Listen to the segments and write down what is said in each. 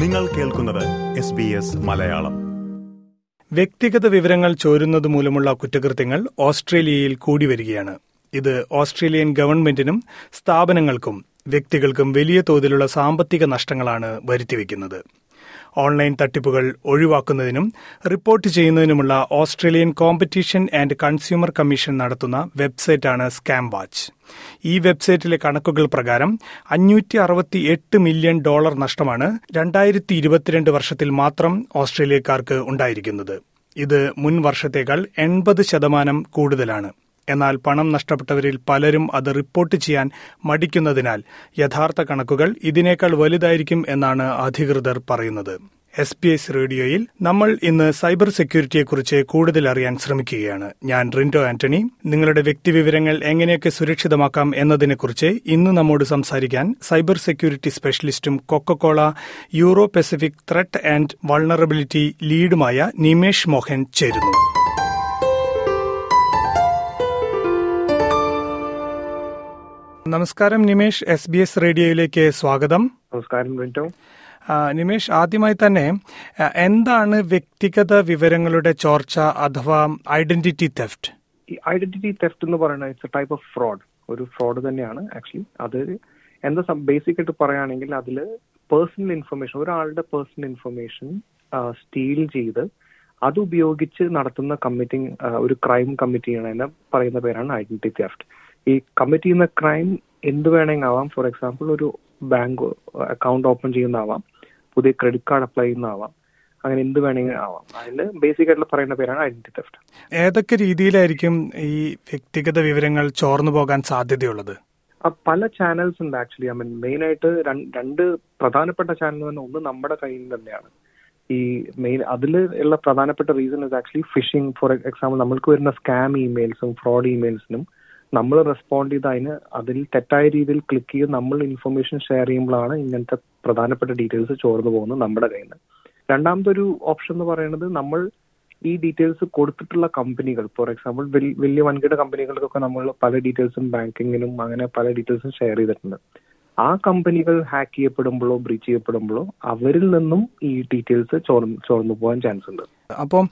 നിങ്ങൾ കേൾക്കുന്നത് S B S Malayalam. വ്യക്തിഗത വിവരങ്ങൾ ചോരുന്നത് മൂലമുള്ള കുറ്റകൃത്യങ്ങൾ ഓസ്ട്രേലിയയിൽ കൂടി വരികയാണ്. ഇത് ഓസ്ട്രേലിയൻ ഗവൺമെന്റിനും സ്ഥാപനങ്ങൾക്കും വ്യക്തികൾക്കും വലിയ തോതിലുള്ള സാമ്പത്തിക നഷ്ടങ്ങളാണ് വരുത്തിവെക്കുന്നത്. ഓൺലൈൻ തട്ടിപ്പുകൾ ഒഴിവാക്കുന്നതിനും report ചെയ്യുന്നതിനുമുള്ള Australian competition and consumer commission നടത്തുന്ന വെബ്സൈറ്റാണ് സ്കാം വാച്ച് ഈ വെബ്സൈറ്റിലെ കണക്കുകൾ പ്രകാരം അഞ്ഞൂറ്റി അറുപത്തി എട്ട് മില്യൺ ഡോളർ നഷ്ടമാണ് രണ്ടായിരത്തി ഇരുപത്തിരണ്ട് വർഷത്തിൽ മാത്രം ഓസ്ട്രേലിയക്കാർക്ക് ഉണ്ടായിരിക്കുന്നത്. ഇത് മുൻ വർഷത്തേക്കാൾ എൺപത് ശതമാനം കൂടുതലാണ്. എന്നാൽ പണം നഷ്ടപ്പെട്ടവരിൽ പലരും അത് റിപ്പോർട്ട് ചെയ്യാൻ മടിക്കുന്നതിനാൽ യഥാർത്ഥ കണക്കുകൾ ഇതിനേക്കാൾ വലുതായിരിക്കും എന്നാണ് അധികൃതർ പറയുന്നത്. എസ് പി എസ് റേഡിയോയിൽ നമ്മൾ ഇന്ന് സൈബർ സെക്യൂരിറ്റിയെക്കുറിച്ച് കൂടുതൽ അറിയാൻ ശ്രമിക്കുകയാണ്. ഞാൻ റിൻഡോ ആന്റണി. നിങ്ങളുടെ വ്യക്തിവിവരങ്ങൾ എങ്ങനെയൊക്കെ സുരക്ഷിതമാക്കാം എന്നതിനെക്കുറിച്ച് ഇന്ന് നമ്മോട് സംസാരിക്കാൻ cyber security സ്പെഷ്യലിസ്റ്റും Coca Cola Euro Pacific threat and vulnerability ലീഡുമായ Nimesh Mohan ചേരുന്നു. നമസ്കാരം നിമേഷ് എസ് ബി എസ് റേഡിയോയിലേക്ക് സ്വാഗതം. നമസ്കാരം നിമേഷ് ആദ്യമായി തന്നെ എന്താണ് വ്യക്തിഗത വിവരങ്ങളുടെ ചോർച്ച അഥവാ ഐഡന്റിറ്റി തെഫ്റ്റ്? ഈ ഐഡന്റിറ്റി തെഫ്റ്റ് എന്ന് പറയുന്നത് it's a type of fraud. ഒരു ഫ്രോഡ് തന്നെയാണ് ആക്ച്വലി. അത് എന്താ ബേസിക് ആയിട്ട് പറയുകയാണെങ്കിൽ അതിൽ പേഴ്സണൽ ഇൻഫർമേഷൻ ഒരാളുടെ പേഴ്സണൽ ഇൻഫർമേഷൻ സ്റ്റീൽ ചെയ്ത് അത് ഉപയോഗിച്ച് നടത്തുന്ന കമ്മിറ്റിംഗ് ഒരു ക്രൈം കമ്മിറ്റ് ചെയ്യണതിന് പറയുന്ന പേരാണ് ഐഡന്റിറ്റി തെഫ്റ്റ്. ഈ കമ്മിറ്റ് ചെയ്യുന്ന ക്രൈം എന്ത് വേണമെങ്കിൽ ആവാം. ഫോർ എക്സാമ്പിൾ ഒരു ബാങ്ക് അക്കൗണ്ട് ഓപ്പൺ ചെയ്യുന്നതാവാം. പുതിയ ക്രെഡിറ്റ് കാർഡ് അപ്ലൈ ചെയ്യുന്നതാവാം. അങ്ങനെ എന്ത് വേണമെങ്കിൽ ആവാം. അതിന് ബേസിക് ആയിട്ടുള്ള പറയുന്ന പേരാണ് ഐഡന്റിറ്റി തെഫ്റ്റ് ഏതൊക്കെ രീതിയിലായിരിക്കും ഈ വ്യക്തിഗത വിവരങ്ങൾ ചോർന്നു പോകാൻ സാധ്യതയുള്ളത്? പല ചാനൽസ് ഉണ്ട് ആക്ച്വലി ഐ മീൻ മെയിൻ ആയിട്ട് രണ്ട് പ്രധാനപ്പെട്ട ചാനൽ തന്നെ ഒന്ന് നമ്മുടെ കയ്യിൽ തന്നെയാണ്. ഈ മെയിൻ അതിൽ ഉള്ള പ്രധാനപ്പെട്ട reason is actually phishing for example നമ്മൾക്ക് വരുന്ന സ്കാം ഇമെയിൽസും ഫ്രോഡ് ഇമെയിൽസിനും നമ്മൾ റെസ്പോണ്ട് ചെയ്ത് അതിന് അതിൽ തെറ്റായ രീതിയിൽ ക്ലിക്ക് ചെയ്ത് നമ്മൾ ഇൻഫർമേഷൻ ഷെയർ ചെയ്യുമ്പോഴാണ് ഇങ്ങനത്തെ പ്രധാനപ്പെട്ട ഡീറ്റെയിൽസ് ചോർന്നു പോകുന്നത് നമ്മുടെ കയ്യിൽ നിന്ന്. രണ്ടാമത്തെ ഒരു ഓപ്ഷൻ എന്ന് പറയുന്നത് നമ്മൾ ഈ ഡീറ്റെയിൽസ് കൊടുത്തിട്ടുള്ള കമ്പനികൾ ഫോർ എക്സാമ്പിൾ വലിയ വൻകിട കമ്പനികൾക്കൊക്കെ നമ്മൾ പല ഡീറ്റെയിൽസും ബാങ്കിങ്ങിനും അങ്ങനെ പല ഡീറ്റെയിൽസും ഷെയർ ചെയ്തിട്ടുണ്ട്. ആ കമ്പനികൾ ഹാക്ക് ചെയ്യപ്പെടുമ്പോഴോ ബ്രീച്ച് ചെയ്യപ്പെടുമ്പോഴോ അവരിൽ നിന്നും ഈ ഡീറ്റെയിൽസ് ചോർന്നു പോകാൻ ചാൻസ് ഉണ്ട്. അപ്പം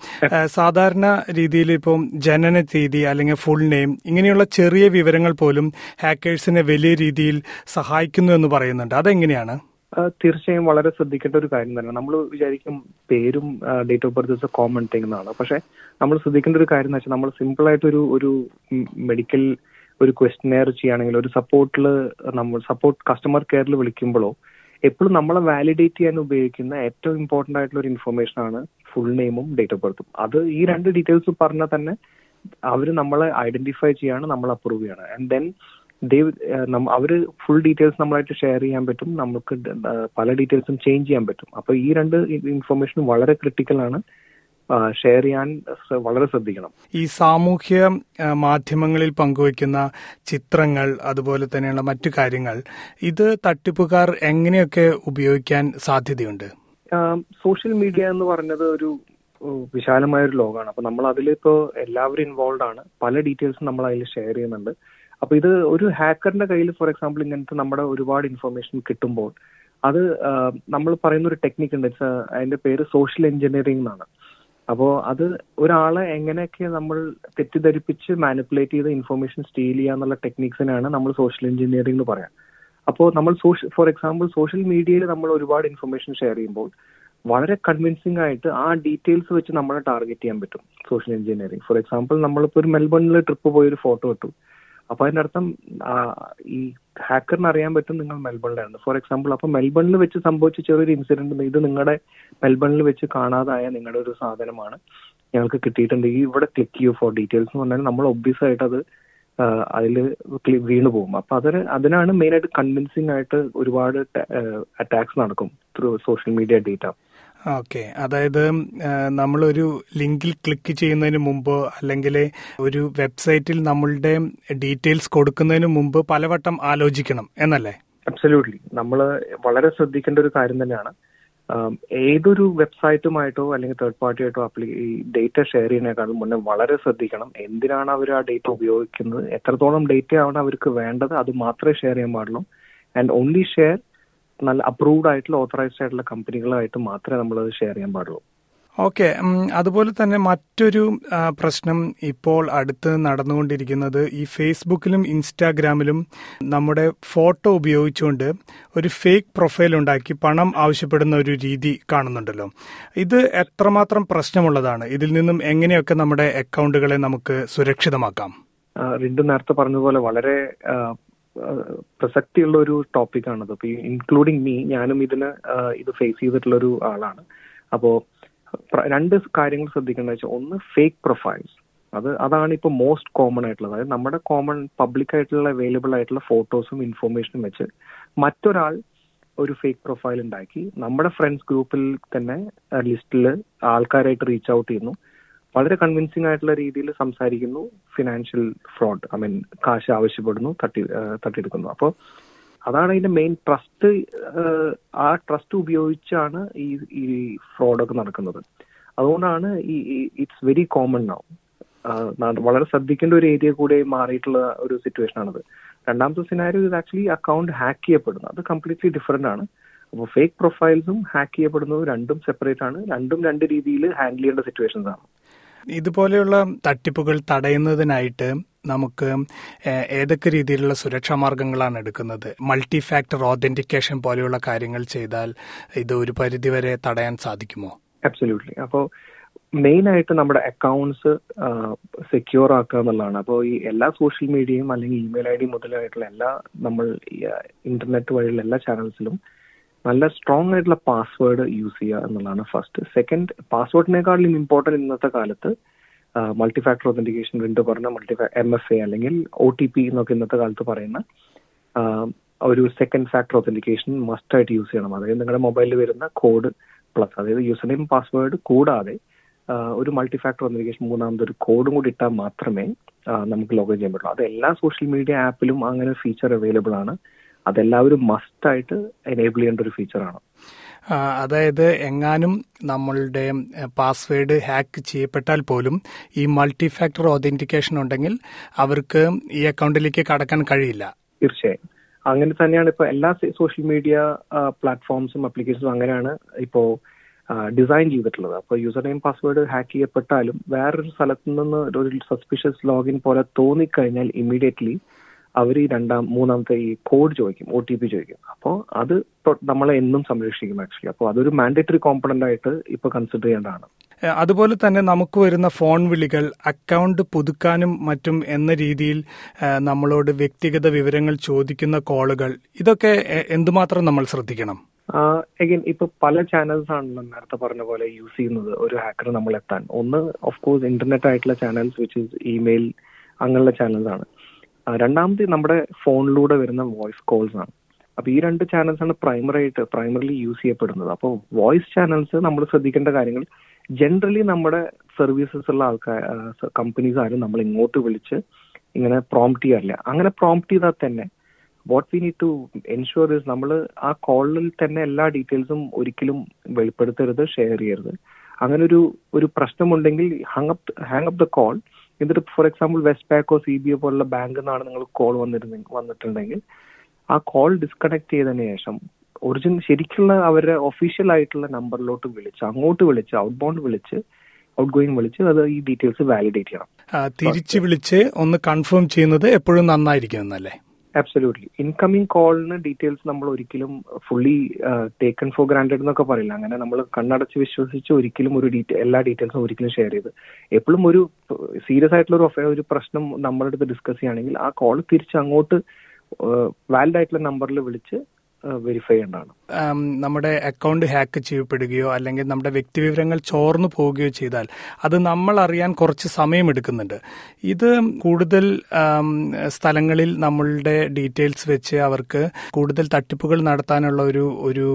സാധാരണ രീതിയിൽ ഇപ്പം ജനന തീയതി അല്ലെങ്കിൽ ഫുൾ നെയിം ഇങ്ങനെയുള്ള ചെറിയ വിവരങ്ങൾ പോലും ഹാക്കേഴ്സിനെ വലിയ രീതിയിൽ സഹായിക്കുന്നു എന്ന് പറയുന്നുണ്ട്. അതെങ്ങനെയാണ്? തീർച്ചയായും വളരെ ശ്രദ്ധിക്കേണ്ട ഒരു കാര്യം തന്നെ. നമ്മൾ വിചാരിക്കും പേരും date of birth is a common thing എന്നാണ്. പക്ഷെ നമ്മൾ ശ്രദ്ധിക്കേണ്ട ഒരു കാര്യം എന്ന് വെച്ചാൽ നമ്മൾ സിമ്പിൾ ആയിട്ട് ഒരു ഒരു മെഡിക്കൽ ഒരു ക്വസ്റ്റനെയർ ചെയ്യുകയാണെങ്കിൽ ഒരു സപ്പോർട്ടിൽ നമ്മൾ സപ്പോർട്ട് കസ്റ്റമർ കെയറിൽ വിളിക്കുമ്പോഴോ എപ്പോഴും നമ്മളെ വാലിഡേറ്റ് ചെയ്യാൻ ഉപയോഗിക്കുന്ന ഏറ്റവും ഇമ്പോർട്ടന്റ് ആയിട്ടുള്ള ഒരു ഇൻഫർമേഷൻ ആണ് ഫുൾ നെയിമും ഡേറ്റ് ഓഫ് ബർത്തും അത് ഈ രണ്ട് ഡീറ്റെയിൽസ് പറഞ്ഞാൽ തന്നെ അവർ നമ്മളെ ഐഡന്റിഫൈ ചെയ്യാണ് നമ്മൾ അപ്രൂവ് ചെയ്യാണ്. ആൻഡ് ദെൻ ദേ അവർ ഫുൾ ഡീറ്റെയിൽസ് നമ്മളായിട്ട് ഷെയർ ചെയ്യാൻ പറ്റും നമുക്ക് പല ഡീറ്റെയിൽസും ചേഞ്ച് ചെയ്യാൻ പറ്റും. അപ്പൊ ഈ രണ്ട് ഇൻഫർമേഷനും വളരെ ക്രിട്ടിക്കൽ ആണ്. ഷെയർ ചെയ്യാൻ വളരെ ശ്രദ്ധിക്കണം. ഈ സാമൂഹ്യ മാധ്യമങ്ങളിൽ പങ്കുവയ്ക്കുന്ന ചിത്രങ്ങൾ അതുപോലെ തന്നെയുള്ള മറ്റു കാര്യങ്ങൾ ഇത് തട്ടിപ്പുകാർ എങ്ങനെയൊക്കെ ഉപയോഗിക്കാൻ സാധ്യതയുണ്ട്? സോഷ്യൽ മീഡിയ എന്ന് പറഞ്ഞത് ഒരു വിശാലമായ ഒരു ലോകമാണ്. അപ്പൊ നമ്മൾ അതിലിപ്പോ എല്ലാവരും ഇൻവോൾവ് ആണ്. പല ഡീറ്റെയിൽസും നമ്മൾ അതിൽ ഷെയർ ചെയ്യുന്നുണ്ട്. അപ്പൊ ഇത് ഒരു ഹാക്കറിന്റെ കയ്യിൽ ഫോർ എക്സാമ്പിൾ ഇങ്ങനത്തെ നമ്മുടെ ഒരുപാട് ഇൻഫർമേഷൻ കിട്ടുമ്പോൾ അത് നമ്മൾ പറയുന്ന ഒരു ടെക്നിക്ക് ഉണ്ട്. അതിന്റെ പേര് സോഷ്യൽ എഞ്ചിനീയറിംഗ് എന്നാണ്. അപ്പോൾ അത് ഒരാളെ എങ്ങനെയൊക്കെ നമ്മൾ തെറ്റിദ്ധരിപ്പിച്ച് മാനിപ്പുലേറ്റ് ചെയ്ത് ഇൻഫർമേഷൻ സ്റ്റീൽ ചെയ്യാന്നുള്ള ടെക്നിക്സിനാണ് നമ്മൾ സോഷ്യൽ എഞ്ചിനീയറിംഗ് എന്ന് പറയാം. അപ്പോൾ നമ്മൾ സോഷ്യൽ ഫോർ എക്സാമ്പിൾ സോഷ്യൽ മീഡിയയിൽ നമ്മൾ ഒരുപാട് ഇൻഫർമേഷൻ ഷെയർ ചെയ്യുമ്പോൾ വളരെ കൺവിൻസിംഗ് ആയിട്ട് ആ ഡീറ്റെയിൽസ് വെച്ച് നമ്മളെ ടാർഗറ്റ് ചെയ്യാൻ പറ്റും സോഷ്യൽ എഞ്ചിനീയറിംഗ് ഫോർ എക്സാമ്പിൾ നമ്മളിപ്പോൾ ഒരു മെൽബണിൽ ട്രിപ്പ് പോയി ഒരു ഫോട്ടോ ഇട്ടു. അപ്പൊ അതിന്റെ അർത്ഥം ഈ ഹാക്കറിന് അറിയാൻ പറ്റും നിങ്ങൾ മെൽബണിലായിരുന്നു. ഫോർ എക്സാമ്പിൾ അപ്പൊ മെൽബണിൽ വെച്ച് സംഭവിച്ച ചെറിയൊരു ഇൻസിഡന്റ് ഇത് നിങ്ങളുടെ മെൽബണിൽ വെച്ച് കാണാതായ നിങ്ങളുടെ ഒരു സാധനമാണ് ഞങ്ങൾക്ക് കിട്ടിയിട്ടുണ്ട്. ഈ ഇവിടെ ക്ലിക്ക് ചെയ്യൂ ഫോർ ഡീറ്റെയിൽസ് എന്ന് പറഞ്ഞാൽ നമ്മൾ ഒബ്വിയസ് ആയിട്ട് അത് അതിൽ വീണു പോകും. അപ്പൊ അതിന് അതിനാണ് മെയിൻ ആയിട്ട് കൺവിൻസിംഗ് ആയിട്ട് ഒരുപാട് അറ്റാക്സ് നടക്കും through social media data okay. അതായത് നമ്മളൊരു ലിങ്കിൽ ക്ലിക്ക് ചെയ്യുന്നതിന് മുമ്പ് അല്ലെങ്കിൽ ഒരു വെബ്സൈറ്റിൽ നമ്മളുടെ ഡീറ്റെയിൽസ് കൊടുക്കുന്നതിന് മുമ്പ് പലവട്ടം ആലോചിക്കണം എന്നല്ലേ? അബ്സല്യൂട്ട്ലി. നമ്മൾ വളരെ ശ്രദ്ധിക്കേണ്ട ഒരു കാര്യം തന്നെയാണ്. ഏതൊരു വെബ്സൈറ്റുമായിട്ടോ അല്ലെങ്കിൽ തേർഡ് പാർട്ടിയായിട്ടോ അപ്ലി ഈ ഡേറ്റ ഷെയർ ചെയ്യുന്നതിനേക്കാളും മുന്നേ വളരെ ശ്രദ്ധിക്കണം. എന്തിനാണ് അവർ ആ ഡേറ്റ ഉപയോഗിക്കുന്നത്? എത്രത്തോളം ഡേറ്റ ആണ് അവർക്ക് വേണ്ടത്? അത് മാത്രമേ ഷെയർ ചെയ്യാൻ പാടുള്ളൂ. ആൻഡ് ഓൺലി ഷെയർ നല്ല അപ്രൂവ്ഡ് ആയിട്ടുള്ള ഓത്തറൈസ്ഡ് ആയിട്ടുള്ള കമ്പനികളായിട്ട് മാത്രമേ നമ്മൾ അത് ഷെയർ ചെയ്യാൻ പാടുള്ളൂ. ഓക്കെ അതുപോലെ തന്നെ മറ്റൊരു പ്രശ്നം ഇപ്പോൾ അടുത്ത് നടന്നുകൊണ്ടിരിക്കുന്നത് ഈ ഫേസ്ബുക്കിലും ഇൻസ്റ്റാഗ്രാമിലും നമ്മുടെ ഫോട്ടോ ഉപയോഗിച്ചുകൊണ്ട് ഒരു ഫേക്ക് പ്രൊഫൈൽ ഉണ്ടാക്കി പണം ആവശ്യപ്പെടുന്ന ഒരു രീതി കാണുന്നുണ്ടല്ലോ. ഇത് എത്രമാത്രം പ്രശ്നമുള്ളതാണ്? ഇതിൽ നിന്നും എങ്ങനെയൊക്കെ നമ്മുടെ അക്കൗണ്ടുകളെ നമുക്ക് സുരക്ഷിതമാക്കാം? റിണ്ടു നേരത്തെ പറഞ്ഞതുപോലെ വളരെ പ്രസക്തിയുള്ള ഒരു ടോപ്പിക്കാണത് അപ്പൊ ഇൻക്ലൂഡിങ് മീ ഞാനും ഇതിന് ഇത് ഫേസ് ചെയ്തിട്ടുള്ള ഒരു ആളാണ്. അപ്പോ രണ്ട് കാര്യങ്ങൾ ശ്രദ്ധിക്കേണ്ടത് വെച്ചാൽ ഒന്ന് ഫേക്ക് പ്രൊഫൈൽസ് അത് അതാണ് ഇപ്പൊ മോസ്റ്റ് കോമൺ ആയിട്ടുള്ളത്. അതായത് നമ്മുടെ കോമൺ പബ്ലിക് ആയിട്ടുള്ള അവൈലബിൾ ആയിട്ടുള്ള ഫോട്ടോസും ഇൻഫോർമേഷനും വെച്ച് മറ്റൊരാൾ ഒരു ഫേക്ക് പ്രൊഫൈൽ ഉണ്ടാക്കി നമ്മുടെ ഫ്രണ്ട്സ് ഗ്രൂപ്പിൽ തന്നെ ലിസ്റ്റിൽ ആൾക്കാരായിട്ട് റീച്ച് ഔട്ട് ചെയ്യുന്നു. വളരെ കൺവിൻസിംഗ് ആയിട്ടുള്ള രീതിയിൽ സംസാരിക്കുന്നു. ഫിനാൻഷ്യൽ ഫ്രോഡ് ഐ മീൻ കാശ് ആവശ്യപ്പെടുന്നു തട്ടി തട്ടിയെടുക്കുന്നു. അപ്പോൾ അതാണ് അതിന്റെ മെയിൻ ട്രസ്റ്റ് ആ ട്രസ്റ്റ് ഉപയോഗിച്ചാണ് ഈ ഈ ഫ്രോഡൊക്കെ നടക്കുന്നത്. അതുകൊണ്ടാണ് ഈ ഇറ്റ്സ് വെരി കോമൺ നൗ വളരെ ശ്രദ്ധിക്കേണ്ട ഒരു ഏരിയ കൂടെ മാറിയിട്ടുള്ള ഒരു സിറ്റുവേഷൻ ആണത്. രണ്ടാമത്തെ സിനാരി ഇത് ആക്ച്വലി അക്കൗണ്ട് ഹാക്ക് ചെയ്യപ്പെടുന്നു അത് കംപ്ലീറ്റ്ലി ഡിഫറെന്റ് ആണ്. അപ്പോൾ ഫേക്ക് പ്രൊഫൈൽസും ഹാക്ക് ചെയ്യപ്പെടുന്നതും രണ്ടും സെപ്പറേറ്റ് ആണ്. രണ്ടും രണ്ട് രീതിയിൽ ഹാൻഡിൽ ചെയ്യേണ്ട സിറ്റുവേഷൻസ് ആണ്. ഇതുപോലെയുള്ള തട്ടിപ്പുകൾ തടയുന്നതിനായിട്ട് നമുക്ക് ഏതൊക്കെ രീതിയിലുള്ള സുരക്ഷാ മാർഗങ്ങളാണ് എടുക്കുന്നത്? മൾട്ടി ഫാക്ടർ ഓതന്റിക്കേഷൻ പോലെയുള്ള കാര്യങ്ങൾ ചെയ്താൽ ഇത് ഒരു പരിധിവരെ തടയാൻ സാധിക്കുമോ? അബ്സല്യൂട്ട്ലി അപ്പോൾ മെയിൻ ആയിട്ട് നമ്മുടെ അക്കൗണ്ട്സ് സെക്യൂർ ആക്കുക എന്നുള്ളതാണ്. അപ്പോൾ ഈ എല്ലാ സോഷ്യൽ മീഡിയയും അല്ലെങ്കിൽ ഇമെയിൽ ഐ ഡി മുതലായിട്ടുള്ള എല്ലാ നമ്മൾ ഇന്റർനെറ്റ് വഴിയുള്ള എല്ലാ ചാനൽസിലും നല്ല സ്ട്രോങ് ആയിട്ടുള്ള പാസ്വേഡ് യൂസ് ചെയ്യുക എന്നുള്ളതാണ് ഫസ്റ്റ് സെക്കൻഡ് പാസ്വേഡിനേക്കാളും ഇമ്പോർട്ടന്റ് ഇന്നത്തെ കാലത്ത് മൾട്ടി ഫാക്ടർ ഒതന്റിക്കേഷൻ വീണ്ടും പറഞ്ഞ മൾട്ടി എം എഫ് എ അല്ലെങ്കിൽ ഒ ടി പി എന്നൊക്കെ ഇന്നത്തെ കാലത്ത് പറയുന്ന ഒരു സെക്കൻഡ് ഫാക്ടർ ഒതന്റിക്കേഷൻ മസ്റ്റ് ആയിട്ട് യൂസ് ചെയ്യണം. അതായത് നിങ്ങളുടെ മൊബൈലിൽ വരുന്ന കോഡ് പ്ലസ് അതായത് യൂസർ നെയിം പാസ്വേഡ് കൂടാതെ ഒരു മൾട്ടി ഫാക്ടർ ഒതന്റിക്കേഷൻ മൂന്നാമത് ഒരു കോഡും കൂടി ഇട്ടാൽ മാത്രമേ നമുക്ക് ലോഗിൻ ചെയ്യാൻ പറ്റുള്ളൂ. അത് എല്ലാ സോഷ്യൽ മീഡിയ ആപ്പിലും അങ്ങനെ ഫീച്ചർ അവൈലബിൾ ആണ്. അതെല്ലാവരും മസ്റ്റ് ആയിട്ട് എനേബിൾ ചെയ്യേണ്ട ഒരു ഫീച്ചറാണ് അതായത് എങ്ങാനും നമ്മളുടെ പാസ്വേഡ് ഹാക്ക് ചെയ്യപ്പെട്ടാൽ പോലും ഈ മൾട്ടി ഫാക്ടർ ഒതന്റിക്കേഷൻ ഉണ്ടെങ്കിൽ അവർക്ക് ഈ അക്കൗണ്ടിലേക്ക് കടക്കാൻ കഴിയില്ല. തീർച്ചയായും. അങ്ങനെ തന്നെയാണ് ഇപ്പൊ എല്ലാ സോഷ്യൽ മീഡിയ പ്ലാറ്റ്ഫോംസും അപ്ലിക്കേഷൻസും അങ്ങനെയാണ് ഇപ്പോ ഡിസൈൻ ചെയ്തിട്ടുള്ളത്. അപ്പോൾ യൂസർ നെയിം പാസ്വേഡ് ഹാക്ക് ചെയ്യപ്പെട്ടാലും വേറൊരു സ്ഥലത്ത് നിന്ന് ഒരു സസ്പിഷ്യസ് ലോഗിൻ പോലെ തോന്നിക്കഴിഞ്ഞാൽ ഇമ്മീഡിയറ്റ്ലി അവർ ഈ രണ്ടാം മൂന്നാമത്തെ ഈ കോഡ് ചോദിക്കും ഒ ടി പി ചോദിക്കും. അപ്പോൾ അത് നമ്മളെ എന്നും സംരക്ഷിക്കും ആക്ച്വലി അപ്പോൾ അതൊരു മാൻഡേറ്ററി കോമ്പണന്റ് ആയിട്ട് ഇപ്പൊ കൺസിഡർ ചെയ്യേണ്ടതാണ്. അതുപോലെ തന്നെ നമുക്ക് വരുന്ന ഫോൺ വിളികൾ അക്കൗണ്ട് പുതുക്കാനും മറ്റും എന്ന രീതിയിൽ നമ്മളോട് വ്യക്തിഗത വിവരങ്ങൾ ചോദിക്കുന്ന കോളുകൾ ഇതൊക്കെ എന്തുമാത്രം നമ്മൾ ശ്രദ്ധിക്കണം? അഗൈൻ ഇപ്പൊ പല ചാനൽസ് ആണല്ലോ നേരത്തെ പറഞ്ഞ പോലെ യൂസ് ചെയ്യുന്നത് ഒരു ഹാക്കർ നമ്മൾ എത്താൻ ഒന്ന് ഓഫ് കോഴ്സ് ഇന്റർനെറ്റ് ആയിട്ടുള്ള ചാനൽസ് വിച്ച് ഇസ് ഇമെയിൽ അങ്ങനെയുള്ള ചാനൽസ് ആണ്. രണ്ടാമത് നമ്മുടെ ഫോണിലൂടെ വരുന്ന വോയിസ് കോൾസ് ആണ്. അപ്പൊ ഈ രണ്ട് ചാനൽസ് ആണ് പ്രൈമറി ആയിട്ട് പ്രൈമറിലി യൂസ് ചെയ്യപ്പെടുന്നത്. അപ്പോൾ വോയിസ് ചാനൽസ് നമ്മൾ ശ്രദ്ധിക്കേണ്ട കാര്യങ്ങൾ ജനറലി നമ്മുടെ സർവീസസ് ഉള്ള ആൾക്കാർ കമ്പനീസ് ആരും നമ്മൾ ഇങ്ങോട്ട് വിളിച്ച് ഇങ്ങനെ പ്രോംപ്റ്റ് ചെയ്യാറില്ല. അങ്ങനെ പ്രോംപ്റ്റ് ചെയ്താൽ തന്നെ what we need to ensure is നമ്മൾ ആ കോളിൽ തന്നെ എല്ലാ ഡീറ്റെയിൽസും ഒരിക്കലും വെളിപ്പെടുത്തരുത് ഷെയർ ചെയ്യരുത്. അങ്ങനെ ഒരു ഒരു പ്രശ്നമുണ്ടെങ്കിൽ hang up hang up the call എന്നിട്ട് ഫോർ എക്സാമ്പിൾ വെസ്റ്റ് ബാങ്കോ സി ബി ഒ പോലുള്ള ബാങ്കിൽ നിന്നാണ് നിങ്ങൾ കോൾ വന്നിരുന്നെ വന്നിട്ടുണ്ടെങ്കിൽ ആ കോൾ ഡിസ്കണക്ട് ചെയ്തതിന് ശേഷം ഒറിജിനൽ ശരിക്കുള്ള അവരുടെ ഒഫീഷ്യൽ ആയിട്ടുള്ള നമ്പറിലോട്ട് വിളിച്ച് അങ്ങോട്ട് വിളിച്ച് ഔട്ട് ബൗണ്ട് വിളിച്ച് ഔട്ട് ഗോയിങ് വിളിച്ച് അത് ഈ ഡീറ്റെയിൽസ് വാലിഡേറ്റ് ചെയ്യണം. തിരിച്ച് വിളിച്ച് ഒന്ന് കൺഫേം ചെയ്യുന്നത് എപ്പോഴും നന്നായിരിക്കും എന്നല്ലേ? അബ്സല്യൂട്ട്ലി ഇൻകമ്മിങ് കോളിന് ഡീറ്റെയിൽസ് നമ്മൾ ഒരിക്കലും ഫുള്ളി ടേക്കൺ ഫോർ ഗ്രാൻഡഡ് എന്നൊക്കെ പറയില്ല. അങ്ങനെ നമ്മൾ കണ്ണടച്ച് വിശ്വസിച്ച് ഒരിക്കലും ഒരു ഡീറ്റെയിൽ എല്ലാ ഡീറ്റെയിൽസും ഒരിക്കലും ഷെയർ ചെയ്ത്. എപ്പോഴും ഒരു സീരിയസ് ആയിട്ടുള്ള ഒരു ഒരു പ്രശ്നം നമ്മുടെ ഡിസ്കസ് ചെയ്യുകയാണെങ്കിൽ ആ കോൾ തിരിച്ച് അങ്ങോട്ട് വാലിഡ് ആയിട്ടുള്ള നമ്പറിൽ വിളിച്ച് വെരിഫൈ ചെയ്യേണ്ടതാണ്. നമ്മുടെ അക്കൗണ്ട് ഹാക്ക് ചെയ്യപ്പെടുകയോ അല്ലെങ്കിൽ നമ്മുടെ വ്യക്തിവിവരങ്ങൾ ചോർന്നു പോവുകയോ ചെയ്താൽ അത് നമ്മൾ അറിയാൻ കുറച്ച് സമയം സമയമെടുക്കുന്നുണ്ട് ഇത് കൂടുതൽ സ്ഥലങ്ങളിൽ നമ്മളുടെ ഡീറ്റെയിൽസ് വെച്ച് അവർക്ക് കൂടുതൽ തട്ടിപ്പുകൾ നടത്താനുള്ള ഒരു ഒരു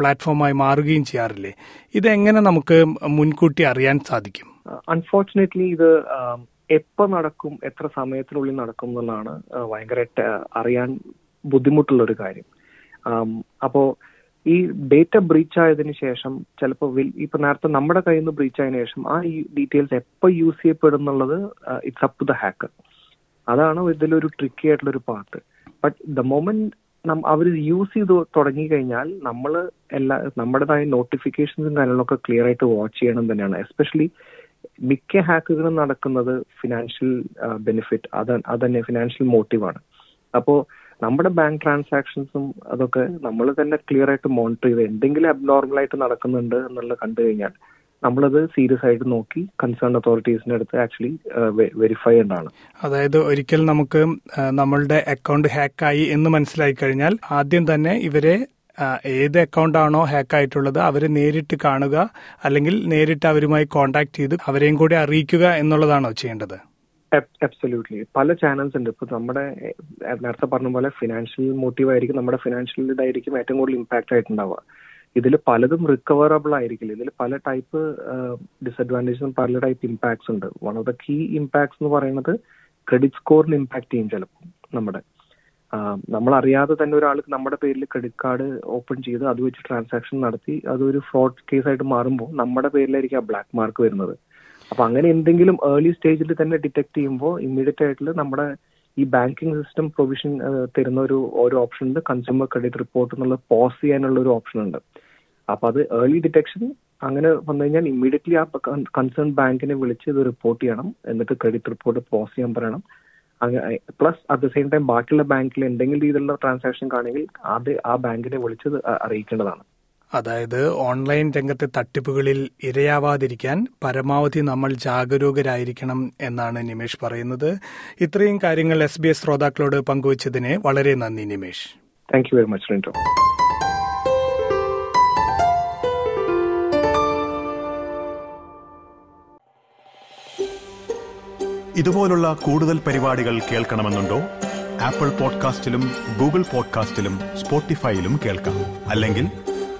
പ്ലാറ്റ്ഫോമായി മാറുകയും ചെയ്യാറില്ലേ? ഇത് എങ്ങനെ നമുക്ക് മുൻകൂട്ടി അറിയാൻ സാധിക്കും? അൺഫോർച്ചുനേറ്റ്ലി ഇത് എപ്പോൾ നടക്കും എത്ര സമയത്തിനുള്ളിൽ നടക്കും എന്നുള്ളതാണ് ഭയങ്കര അറിയാൻ ബുദ്ധിമുട്ടുള്ള ഒരു കാര്യം. അപ്പോ ഈ ഡേറ്റ ബ്രീച്ച് ആയതിനു ശേഷം ചിലപ്പോൾ ഇപ്പൊ നേരത്തെ നമ്മുടെ കയ്യിൽ നിന്ന് ബ്രീച്ച് ആയതിനു ശേഷം ആ ഈ ഡീറ്റെയിൽസ് എപ്പോ യൂസ് ചെയ്യപ്പെടും എന്നുള്ളത് it's up to the hacker അതാണ് ഇതിലൊരു ട്രിക്കി ആയിട്ടുള്ള ഒരു പാർട്ട് ബട്ട് ദ മൊമെന്റ് അവർ യൂസ് ചെയ്ത് തുടങ്ങി കഴിഞ്ഞാൽ നമ്മൾ എല്ലാ നമ്മുടേതായ നോട്ടിഫിക്കേഷൻസും കാര്യങ്ങളൊക്കെ ക്ലിയർ ആയിട്ട് വാച്ച് ചെയ്യണം തന്നെയാണ്. എസ്പെഷ്യലി മിക്ക ഹാക്കുകളും നടക്കുന്നത് ഫിനാൻഷ്യൽ ബെനിഫിറ്റ് അത് അതന്നെ ഫിനാൻഷ്യൽ മോട്ടീവാണ് അപ്പോൾ നമ്മുടെ ബാങ്ക് ട്രാൻസാക്ഷൻസും അതൊക്കെ നമ്മൾ തന്നെ ക്ലിയർ ആയിട്ട് മോണിറ്റർ ചെയ്ത് എന്തെങ്കിലും അബ്നോർമൽ ആയിട്ട് നടക്കുന്നുണ്ട് എന്നുള്ളത് കണ്ടു കഴിഞ്ഞാൽ നമ്മളത് സീരിയസ് ആയിട്ട് നോക്കി കൺസേൺ അതോറിറ്റീസിന്റെ അടുത്ത് ആക്ച്വലി വെരിഫൈ ചെയ്യേണ്ടതാണ്. അതായത് ഒരിക്കൽ നമുക്ക് നമ്മളുടെ അക്കൗണ്ട് ആയി എന്ന് മനസ്സിലായി കഴിഞ്ഞാൽ ആദ്യം തന്നെ ഇവരെ ഏത് അക്കൗണ്ട് ആണോ ഹാക്ക് ആയിട്ടുള്ളത് അവരെ നേരിട്ട് കാണുക അല്ലെങ്കിൽ നേരിട്ട് അവരുമായി കോൺടാക്ട് ചെയ്ത് അവരെയും കൂടി അറിയിക്കുക എന്നുള്ളതാണോ ചെയ്യേണ്ടത്? അബ്സല്യൂട്ട്ലി പല ചാനൽസ് ഉണ്ട്. ഇപ്പൊ നമ്മുടെ നേരത്തെ പറഞ്ഞ പോലെ ഫിനാൻഷ്യൽ മോട്ടീവ് ആയിരിക്കും നമ്മുടെ ഫിനാൻഷ്യൽ ഇതായിരിക്കും ഏറ്റവും കൂടുതൽ ഇമ്പാക്ട് ആയിട്ടുണ്ടാവുക. ഇതിൽ പലതും റിക്കവറബിൾ ആയിരിക്കില്ല. ഇതിൽ പല ടൈപ്പ് ഡിസഡ്വാന്റേജസും പല ടൈപ്പ് ഇമ്പാക്ട്സ് ഉണ്ട്. One of the key impacts എന്ന് പറയുന്നത് ക്രെഡിറ്റ് സ്കോറിന് ഇമ്പാക്ട് ചെയ്യും ചിലപ്പോൾ നമ്മുടെ. നമ്മൾ അറിയാതെ തന്നെ ഒരാൾക്ക് നമ്മുടെ പേരിൽ ക്രെഡിറ്റ് കാർഡ് ഓപ്പൺ ചെയ്ത് അത് വെച്ച് ട്രാൻസാക്ഷൻ നടത്തി അതൊരു ഫ്രോഡ് കേസ് ആയിട്ട് മാറുമ്പോൾ നമ്മുടെ പേരിലായിരിക്കും ആ ബ്ലാക്ക് മാർക്ക് വരുന്നത്. അപ്പൊ അങ്ങനെ എന്തെങ്കിലും ഏർലി സ്റ്റേജിൽ തന്നെ ഡിറ്റക്ട് ചെയ്യുമ്പോൾ ഇമ്മീഡിയറ്റ് ആയിട്ട് നമ്മുടെ ഈ ബാങ്കിങ് സിസ്റ്റം പ്രൊവിഷൻ തരുന്ന ഒരു ഒരു ഓപ്ഷൻ ഉണ്ട്. കൺസ്യൂമർ ക്രെഡിറ്റ് റിപ്പോർട്ട് എന്നുള്ള പോസ് ചെയ്യാനുള്ള ഒരു ഓപ്ഷൻ ഉണ്ട്. അപ്പൊ അത് ഏർലി ഡിറ്റക്ഷൻ അങ്ങനെ വന്നു കഴിഞ്ഞാൽ ഇമ്മീഡിയറ്റ്ലി ആ കൺസേൺ ബാങ്കിനെ വിളിച്ച് ഇത് റിപ്പോർട്ട് ചെയ്യണം. എന്നിട്ട് ക്രെഡിറ്റ് റിപ്പോർട്ട് പോസ് ചെയ്യാൻ പറയണം. Plus at the same time ബാക്കിയുള്ള ബാങ്കിൽ എന്തെങ്കിലും രീതിയിലുള്ള ട്രാൻസാക്ഷൻ കാണെങ്കിൽ അത് ആ ബാങ്കിനെ വിളിച്ച് അറിയിക്കേണ്ടതാണ്. അതായത് ഓൺലൈൻ രംഗത്തെ തട്ടിപ്പുകളിൽ ഇരയാവാതിരിക്കാൻ പരമാവധി നമ്മൾ ജാഗരൂകരായിരിക്കണം എന്നാണ് നിമേഷ് പറയുന്നത്. ഇത്രയും കാര്യങ്ങൾ എസ് ബി എസ് ശ്രോതാക്കളോട് പങ്കുവച്ചതിന് വളരെ നന്ദി Nimesh. Thank you very much ഇതുപോലുള്ള കൂടുതൽ പരിപാടികൾ കേൾക്കണമെന്നുണ്ടോ? ആപ്പിൾ പോഡ്കാസ്റ്റിലും ഗൂഗിൾ പോഡ്കാസ്റ്റിലും സ്പോട്ടിഫൈയിലും കേൾക്കാം. അല്ലെങ്കിൽ